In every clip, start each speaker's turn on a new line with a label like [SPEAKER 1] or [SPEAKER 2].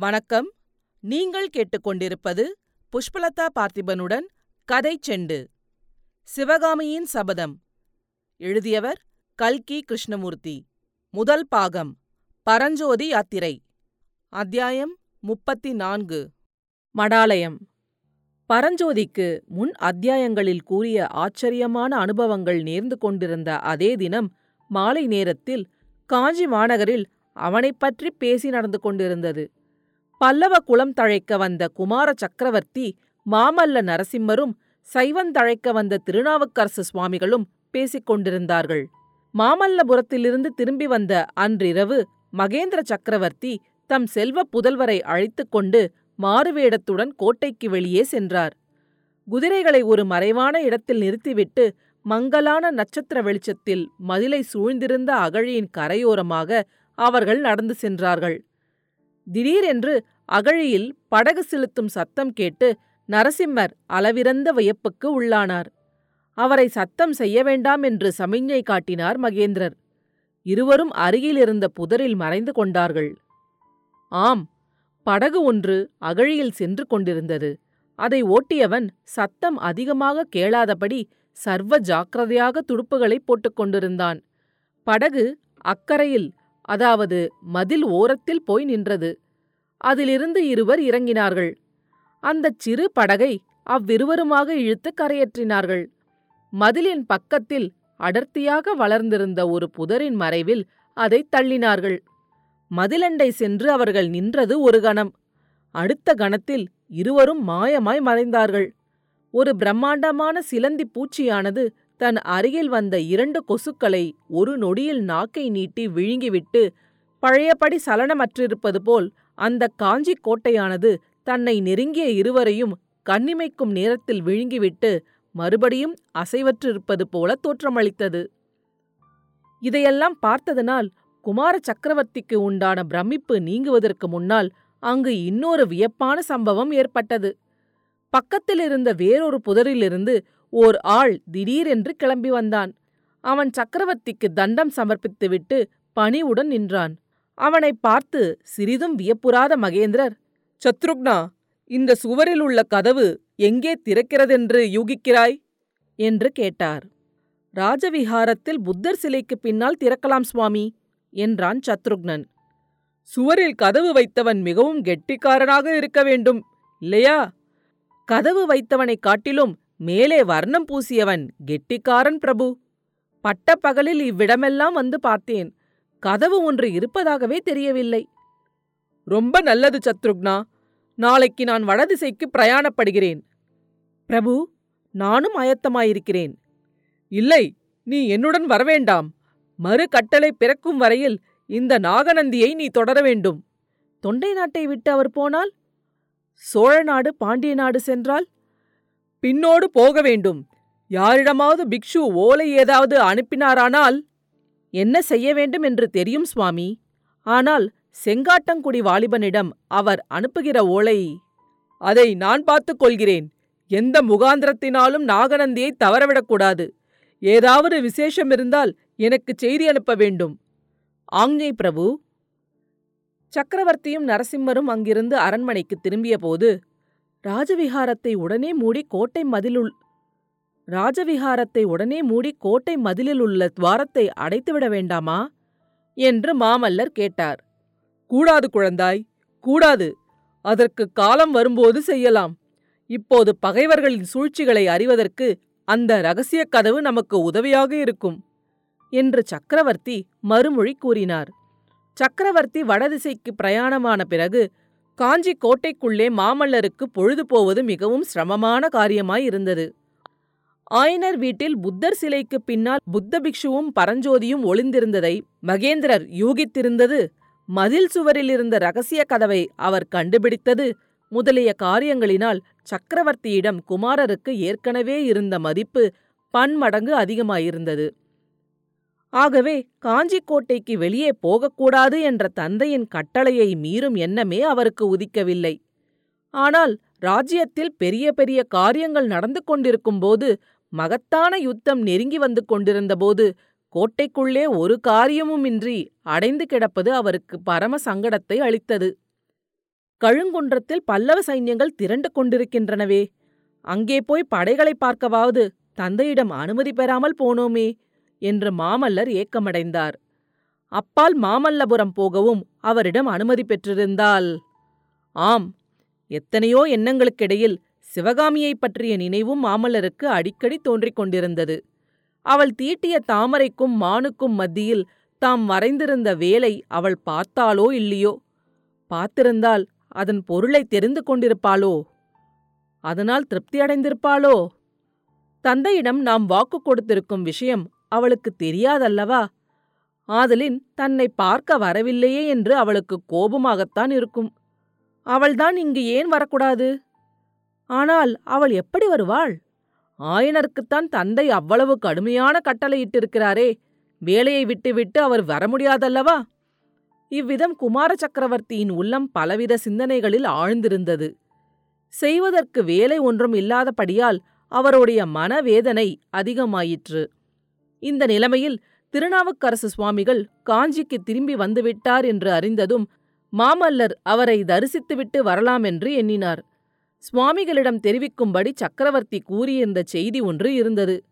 [SPEAKER 1] வணக்கம். நீங்கள் கேட்டுக்கொண்டிருப்பது புஷ்பலதா பார்த்திபனுடன் கதை செண்டு. சிவகாமியின் சபதம். எழுதியவர் கல்கி கிருஷ்ணமூர்த்தி. முதல் பாகம். பரஞ்சோதி யாத்திரை. அத்தியாயம் முப்பத்தி நான்கு மடாலயம். பரஞ்சோதிக்கு முன் அத்தியாயங்களில் கூறிய ஆச்சரியமான அனுபவங்கள் நேர்ந்து கொண்டிருந்த அதே தினம் மாலை நேரத்தில் காஞ்சி மாநகரில் அவனைப் பற்றி பேசி நடந்து கொண்டிருந்தது. பல்லவ குலம் தழைக்க வந்த குமார சக்கரவர்த்தி மாமல்ல நரசிம்மரும் சைவந்தழைக்க வந்த திருநாவுக்கரசு சுவாமிகளும் பேசிக் கொண்டிருந்தார்கள். மாமல்லபுரத்திலிருந்து திரும்பி வந்த அன்றிரவு மகேந்திர சக்கரவர்த்தி தம் செல்வ புதல்வரை அழைத்துக் கொண்டு மாறுவேடத்துடன் கோட்டைக்கு வெளியே சென்றார். குதிரைகளை ஒரு மறைவான இடத்தில் நிறுத்திவிட்டு மங்கலான நட்சத்திர வெளிச்சத்தில் மதிலை சூழ்ந்திருந்த அகழியின் கரையோரமாக அவர்கள் நடந்து சென்றார்கள். திடீரென்று அகழியில் படகு செலுத்தும் சத்தம் கேட்டு நரசிம்மர் அளவிறந்த வியப்புக்கு உள்ளானார். அவரை சத்தம் செய்ய வேண்டாம் என்று சமிஞ்ஞை காட்டினார் மகேந்திரர். இருவரும் அருகிலிருந்த புதரில் மறைந்து கொண்டார்கள். ஆம் படகு ஒன்று அகழியில் சென்று கொண்டிருந்தது. அதை ஓட்டியவன் சத்தம் அதிகமாக கேளாதபடி சர்வ ஜாக்கிரதையாக துடுப்புகளை போட்டுக் கொண்டிருந்தான். படகு அக்கரையில் அதாவது மதில் ஓரத்தில் போய் நின்றது. அதிலிருந்து இருவர் இறங்கினார்கள். அந்தச் சிறு படகை அவ்விருவருமாக இழுத்து கரையேற்றினார்கள். மதிலின் பக்கத்தில் அடர்த்தியாக வளர்ந்திருந்த ஒரு புதரின் மறைவில் அதை தள்ளினார்கள். மதிலண்டை சென்று அவர்கள் நின்றது ஒரு கணம். அடுத்த கணத்தில் இருவரும் மாயமாய் மறைந்தார்கள். ஒரு பிரம்மாண்டமான சிலந்தி பூச்சியானது தன் அருகில் வந்த இரண்டு கொசுக்களை ஒரு நொடியில் நாக்கை நீட்டி விழுங்கிவிட்டு பழையபடி சலனமற்றிருப்பது போல் அந்த காஞ்சி கோட்டையானது தன்னை நெருங்கிய இருவரையும் கண்ணிமைக்கும் நேரத்தில் விழுங்கிவிட்டு மறுபடியும் அசைவற்றிருப்பது போல தோற்றமளித்தது. இதையெல்லாம் பார்த்ததனால் குமார சக்கரவர்த்திக்கு உண்டான பிரமிப்பு நீங்குவதற்கு முன்னால் அங்கு இன்னொரு வியப்பான சம்பவம் ஏற்பட்டது. பக்கத்தில் இருந்த வேறொரு புதரிலிருந்து ஓர் ஆள் திடீரென்று கிளம்பி வந்தான். அவன் சக்கரவர்த்திக்கு தண்டம் சமர்ப்பித்துவிட்டு பணிவுடன் நின்றான். அவனை பார்த்து சிறிதும் வியப்புறாத மகேந்திரர் சத்ருக்னா இந்த சுவரில் உள்ள கதவு எங்கே திறக்கிறதென்று யூகிக்கிறாய்? என்று கேட்டார். ராஜவிஹாரத்தில் புத்தர் சிலைக்கு பின்னால் திறக்கலாம் சுவாமி என்றான் சத்ருக்னன். சுவரில் கதவு வைத்தவன் மிகவும் கெட்டிக்காரனாக இருக்க வேண்டும் இல்லையா? கதவு வைத்தவனைக் காட்டிலும் மேலே வர்ணம் பூசியவன் கெட்டிக்காரன் பிரபு. பட்ட பகலில் இவ்விடமெல்லாம் வந்து பார்த்தேன். கதவு ஒன்று இருப்பதாகவே தெரியவில்லை. ரொம்ப நல்லது சத்ருக்னா. நாளைக்கு நான் வடதிசைக்கு பிரயாணப்படுகிறேன். பிரபு நானும் ஆயத்தமாயிருக்கிறேன். இல்லை நீ என்னுடன் வரவேண்டாம். மறு கட்டளை பிறக்கும் வரையில் இந்த நாகநந்தியை நீ தொடர வேண்டும். தொண்டை நாட்டை விட்டு அவர் போனால்? சோழ நாடு பாண்டிய நாடு சென்றால்? பின்னோடு போக வேண்டும். யாரிடமாவது பிக்ஷு ஓலை ஏதாவது அனுப்பினாரானால்? என்ன செய்ய வேண்டும் என்று தெரியும் சுவாமி. ஆனால் செங்காட்டங்குடி வாலிபனிடம் அவர் அனுப்புகிற ஓலை அதை நான் பார்த்துக் கொள்கிறேன். எந்த முகாந்திரத்தினாலும் நாகநந்தியை தவறவிடக்கூடாது. ஏதாவது விசேஷம் இருந்தால் எனக்கு செய்தி அனுப்ப வேண்டும். ஆங்ஞை பிரபு. சக்கரவர்த்தியும் நரசிம்மரும் அங்கிருந்து அரண்மனைக்கு திரும்பியபோது ராஜவிகாரத்தை உடனே மூடி கோட்டை மதிலுள் ராஜவிகாரத்தை உடனே மூடி கோட்டை மதிலில் உள்ள துவாரத்தை அடைத்துவிட வேண்டாமா? என்று மாமல்லர் கேட்டார். கூடாது குழந்தாய் கூடாது. அதற்கு காலம் வரும்போது செய்யலாம். இப்போது பகைவர்களின் சூழ்ச்சிகளை அறிவதற்கு அந்த ரகசிய கதவு நமக்கு உதவியாக இருக்கும் என்று சக்கரவர்த்தி மறுமொழி கூறினார். சக்கரவர்த்தி வடதிசைக்கு பிரயாணமான பிறகு காஞ்சி கோட்டைக்குள்ளே மாமல்லருக்கு பொழுது போவது மிகவும் சிரமமான காரியமாயிருந்தது. ஆயனர் வீட்டில் புத்தர் சிலைக்கு பின்னால் புத்த பிக்ஷுவும் பரஞ்சோதியும் ஒளிந்திருந்ததை மகேந்திரர் யூகித்திருந்தது. மதில் சுவரில் இருந்த ரகசிய கதவை அவர் கண்டுபிடித்தது. முதலிய காரியங்களினால் சக்கரவர்த்தியிடம் குமாரருக்கு ஏற்கனவே இருந்த மதிப்பு பன்மடங்கு அதிகமாயிருந்தது. ஆகவே காஞ்சிக்கோட்டைக்கு வெளியே போகக்கூடாது என்ற தந்தையின் கட்டளையை மீறும் எண்ணமே அவருக்கு உதிக்கவில்லை. ஆனால் ராஜ்யத்தில் பெரிய பெரிய காரியங்கள் நடந்து கொண்டிருக்கும்போது மகத்தான யுத்தம் நெருங்கி வந்து கொண்டிருந்தபோது கோட்டைக்குள்ளே ஒரு காரியமுமின்றி அடைந்து கிடப்பது அவருக்கு பரம சங்கடத்தை அளித்தது. கழுங்குன்றத்தில் பல்லவ சைன்யங்கள் திரண்டு கொண்டிருக்கின்றனவே. அங்கே போய் படைகளை பார்க்கவாவது தந்தையிடம் அனுமதி பெறாமல் போனோமே என்று மாமல்லர் ஏக்கமடைந்தார். அப்பால் மாமல்லபுரம் போகவும் அவரிடம் அனுமதி பெற்றிருந்தால். ஆம் எத்தனையோ எண்ணங்களுக்கிடையில் சிவகாமியைப் பற்றிய நினைவும் மாமல்லருக்கு அடிக்கடி தோன்றிக் கொண்டிருந்தது. அவள் தீட்டிய தாமரைக்கும் மானுக்கும் மத்தியில் தாம் வரைந்திருந்த வேலை அவள் பார்த்தாளோ இல்லையோ? பார்த்திருந்தால் அதன் பொருளை தெரிந்து கொண்டிருப்பாளோ? அதனால் திருப்தியடைந்திருப்பாளோ தந்தையிடம் நாம் வாக்கு கொடுத்திருக்கும் விஷயம் அவளுக்கு தெரியாதல்லவா? ஆதலின் தன்னை பார்க்க வரவில்லையே என்று அவளுக்கு கோபமாகத்தான் இருக்கும். அவள்தான் இங்கு ஏன் வரக்கூடாது? ஆனால் அவள் எப்படி வருவாள்? ஆயனருக்குத்தான் தந்தை அவ்வளவு கடுமையான கட்டளையிட்டிருக்கிறாரே. வேலையை விட்டுவிட்டு அவர் வர முடியாதல்லவா? இவ்விதம் குமார சக்கரவர்த்தியின் உள்ளம் பலவித சிந்தனைகளில் ஆழ்ந்திருந்தது. செய்வதற்கு வேலை ஒன்றும் இல்லாதபடியால் அவருடைய மனவேதனை அதிகமாயிற்று. இந்த நிலைமையில் திருநாவுக்கரசு சுவாமிகள் காஞ்சிக்கு திரும்பி வந்துவிட்டார் என்று அறிந்ததும் மாமல்லர் அவரை தரிசித்துவிட்டு வரலாம் என்று எண்ணினார். சுவாமிகளிடம் தெரிவிக்கும்படி சக்கரவர்த்தி கூறியிருந்த செய்தி ஒன்று இருந்தது.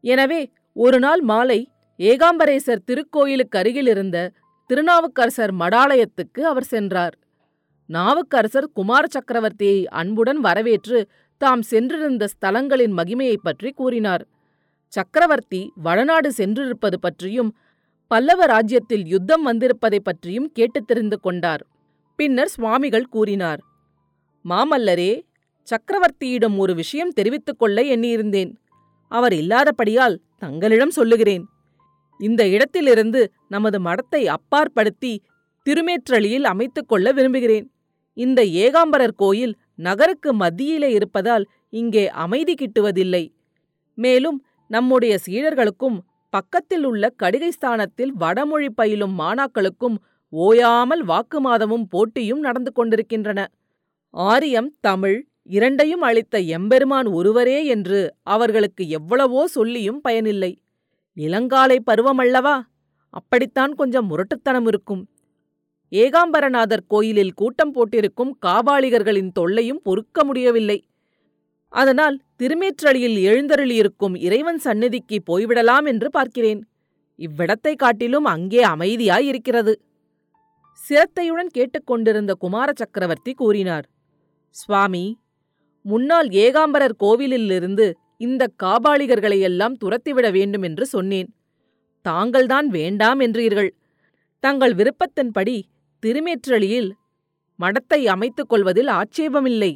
[SPEAKER 1] எனவே ஒரு நாள் மாலை ஏகாம்பரேசர் திருக்கோயிலுக்கு அருகிலிருந்த திருநாவுக்கரசர் மடாலயத்துக்கு அவர் சென்றார். நாவுக்கரசர் குமார சக்கரவர்த்தியை அன்புடன் வரவேற்று தாம் சென்றிருந்த ஸ்தலங்களின் மகிமையைப் பற்றி கூறினார். சக்கரவர்த்தி வடநாடு சென்றிருப்பது பற்றியும் பல்லவ ராஜ்யத்தில் யுத்தம் வந்திருப்பதைப் பற்றியும் கேட்டுத் தெரிந்து கொண்டார். பின்னர் சுவாமிகள் கூறினார். மாமல்லரே சக்கரவர்த்தியிடம் ஒரு விஷயம் தெரிவித்துக் கொள்ள எண்ணியிருந்தேன். அவர் இல்லாதபடியால் தங்களிடம் சொல்லுகிறேன். இந்த இடத்திலிருந்து நமது மடத்தை அப்பாற்படுத்தி திருமேற்றளியில் அமைத்துக் கொள்ள விரும்புகிறேன். இந்த ஏகாம்பரர் கோயில் நகருக்கு மத்தியிலே இருப்பதால் இங்கே அமைதி கிட்டுவதில்லை. மேலும் நம்முடைய சீடர்களுக்கும் பக்கத்தில் உள்ள கடிகை ஸ்தானத்தில் வடமொழி பயிலும் மாணாக்களுக்கும் ஓயாமல் வாக்குமாதமும் போட்டியும் நடந்து கொண்டிருக்கின்றன. ஆரியம் தமிழ் இரண்டையும் அளித்த எம்பெருமான் ஒருவரே என்று அவர்களுக்கு எவ்வளவோ சொல்லியும் பயனில்லை. இளங்காலை பருவமல்லவா அப்படித்தான் கொஞ்சம் முரட்டுத்தனம் இருக்கும். ஏகாம்பரநாதர் கோயிலில் கூட்டம் போட்டிருக்கும் காபாளிகர்களின் தொல்லையும் பொறுக்க முடியவில்லை. அதனால் திருமேற்றளியில் எழுந்தருளியிருக்கும் இறைவன் சந்நிதிக்கு போய்விடலாம் என்று பார்க்கிறேன். இவ்விடத்தை காட்டிலும் அங்கே அமைதியாயிருக்கிறது சிரத்தையுடன் கேட்டுக்கொண்டிருந்த குமார சக்கரவர்த்தி கூறினார். சுவாமி முன்னால் ஏகாம்பரர் கோவிலிலிருந்து இந்த காபாளிகர்களையெல்லாம் துரத்திவிட வேண்டும் என்று சொன்னேன். தாங்கள்தான் வேண்டாம் என்றீர்கள். தங்கள் விருப்பத்தின்படி திருமேற்றளியில் மடத்தை அமைத்துக் கொள்வதில் ஆட்சேபமில்லை.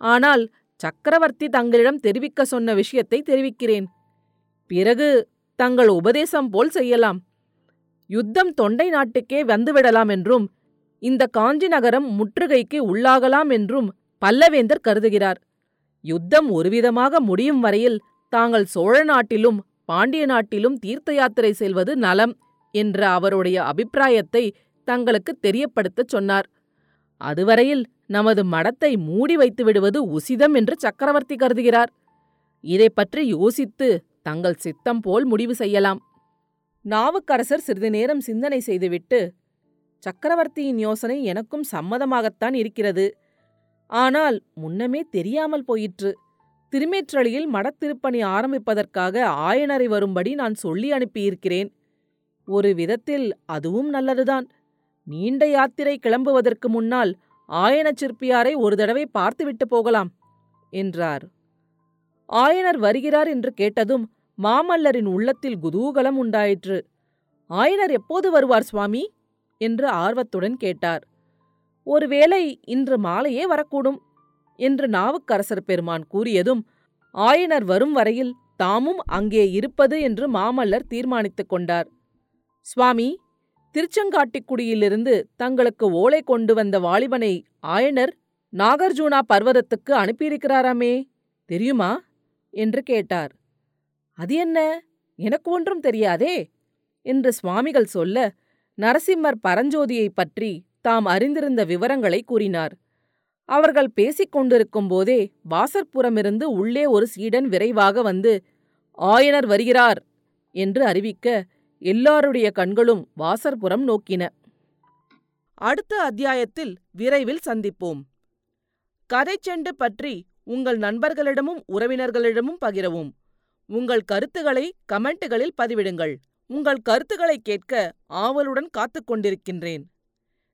[SPEAKER 1] ஆனால் சக்கரவர்த்தி தங்களிடம் தெரிவிக்க சொன்ன விஷயத்தை தெரிவிக்கிறேன். பிறகு தங்கள் உபதேசம் போல் செய்யலாம். யுத்தம் தொண்டை நாட்டுக்கே வந்துவிடலாம் என்றும் இந்த காஞ்சி நகரம் முற்றுகைக்கு உள்ளாகலாம் என்றும் பல்லவேந்தர் கருதுகிறார். யுத்தம் ஒருவிதமாக முடியும் வரையில் தாங்கள் சோழ நாட்டிலும் பாண்டிய நாட்டிலும் தீர்த்த யாத்திரை செல்வது நலம் என்ற அவருடைய அபிப்பிராயத்தை தங்களுக்கு தெரியப்படுத்தச் சொன்னார். அதுவரையில் நமது மடத்தை மூடி வைத்து விடுவது உசிதம் என்று சக்கரவர்த்தி கருதுகிறார். இதை பற்றி யோசித்து தங்கள் சித்தம் போல் முடிவு செய்யலாம். நாவுக்கரசர் சிறிது நேரம் சிந்தனை செய்துவிட்டு சக்கரவர்த்தியின் யோசனை எனக்கும் சம்மதமாகத்தான் இருக்கிறது. ஆனால் முன்னமே தெரியாமல் போயிற்று. திருமேற்றளியில் மடத்திருப்பணி ஆரம்பிப்பதற்காக ஆயனரை வரும்படி நான் சொல்லி அனுப்பியிருக்கிறேன். ஒரு விதத்தில் அதுவும் நல்லதுதான். நீண்ட யாத்திரை கிளம்புவதற்கு முன்னால் ஆயனச் சிற்பியாரை ஒரு தடவை பார்த்துவிட்டு போகலாம் என்றார். ஆயனர் வருகிறார் என்று கேட்டதும் மாமல்லரின் உள்ளத்தில் குதூகலம் உண்டாயிற்று. ஆயனர் எப்போது வருவார் சுவாமி? என்று ஆர்வத்துடன் கேட்டார். ஒருவேளை இன்று மாலையே வரக்கூடும் என்று நாவுக்கரசர் பெருமான் கூறியதும் ஆயனர் வரும் வரையில் தாமும் அங்கே இருப்பது என்று மாமல்லர் தீர்மானித்துக் கொண்டார். சுவாமி திருச்செங்காட்டிக்குடியிலிருந்து தங்களுக்கு ஓலை கொண்டு வந்த வாலிபனை ஆயனர் நாகர்ஜூனா பர்வதத்துக்கு அனுப்பியிருக்கிறாராமே தெரியுமா? என்று கேட்டார். அது என்ன? எனக்கு ஒன்றும் தெரியாதே? என்று சுவாமிகள் சொல்ல நரசிம்மர் பரஞ்சோதியைப் பற்றி தாம் அறிந்திருந்த விவரங்களை கூறினார். அவர்கள் பேசிக் கொண்டிருக்கும் போதே வாசற்புறமிருந்து உள்ளே ஒரு சீடன் விரைவாக வந்து ஆயனர் வருகிறார் என்று அறிவிக்க எல்லாருடைய கண்களும் வாசற்புறம் நோக்கின. அடுத்த அத்தியாயத்தில் விரைவில் சந்திப்போம். கதைச்செண்டு பற்றி உங்கள் நண்பர்களிடமும் உறவினர்களிடமும் பகிரவும். உங்கள் கருத்துக்களை கமெண்ட்டுகளில் பதிவிடுங்கள். உங்கள் கருத்துக்களை கேட்க ஆவலுடன் காத்துக் கொண்டிருக்கின்றேன்.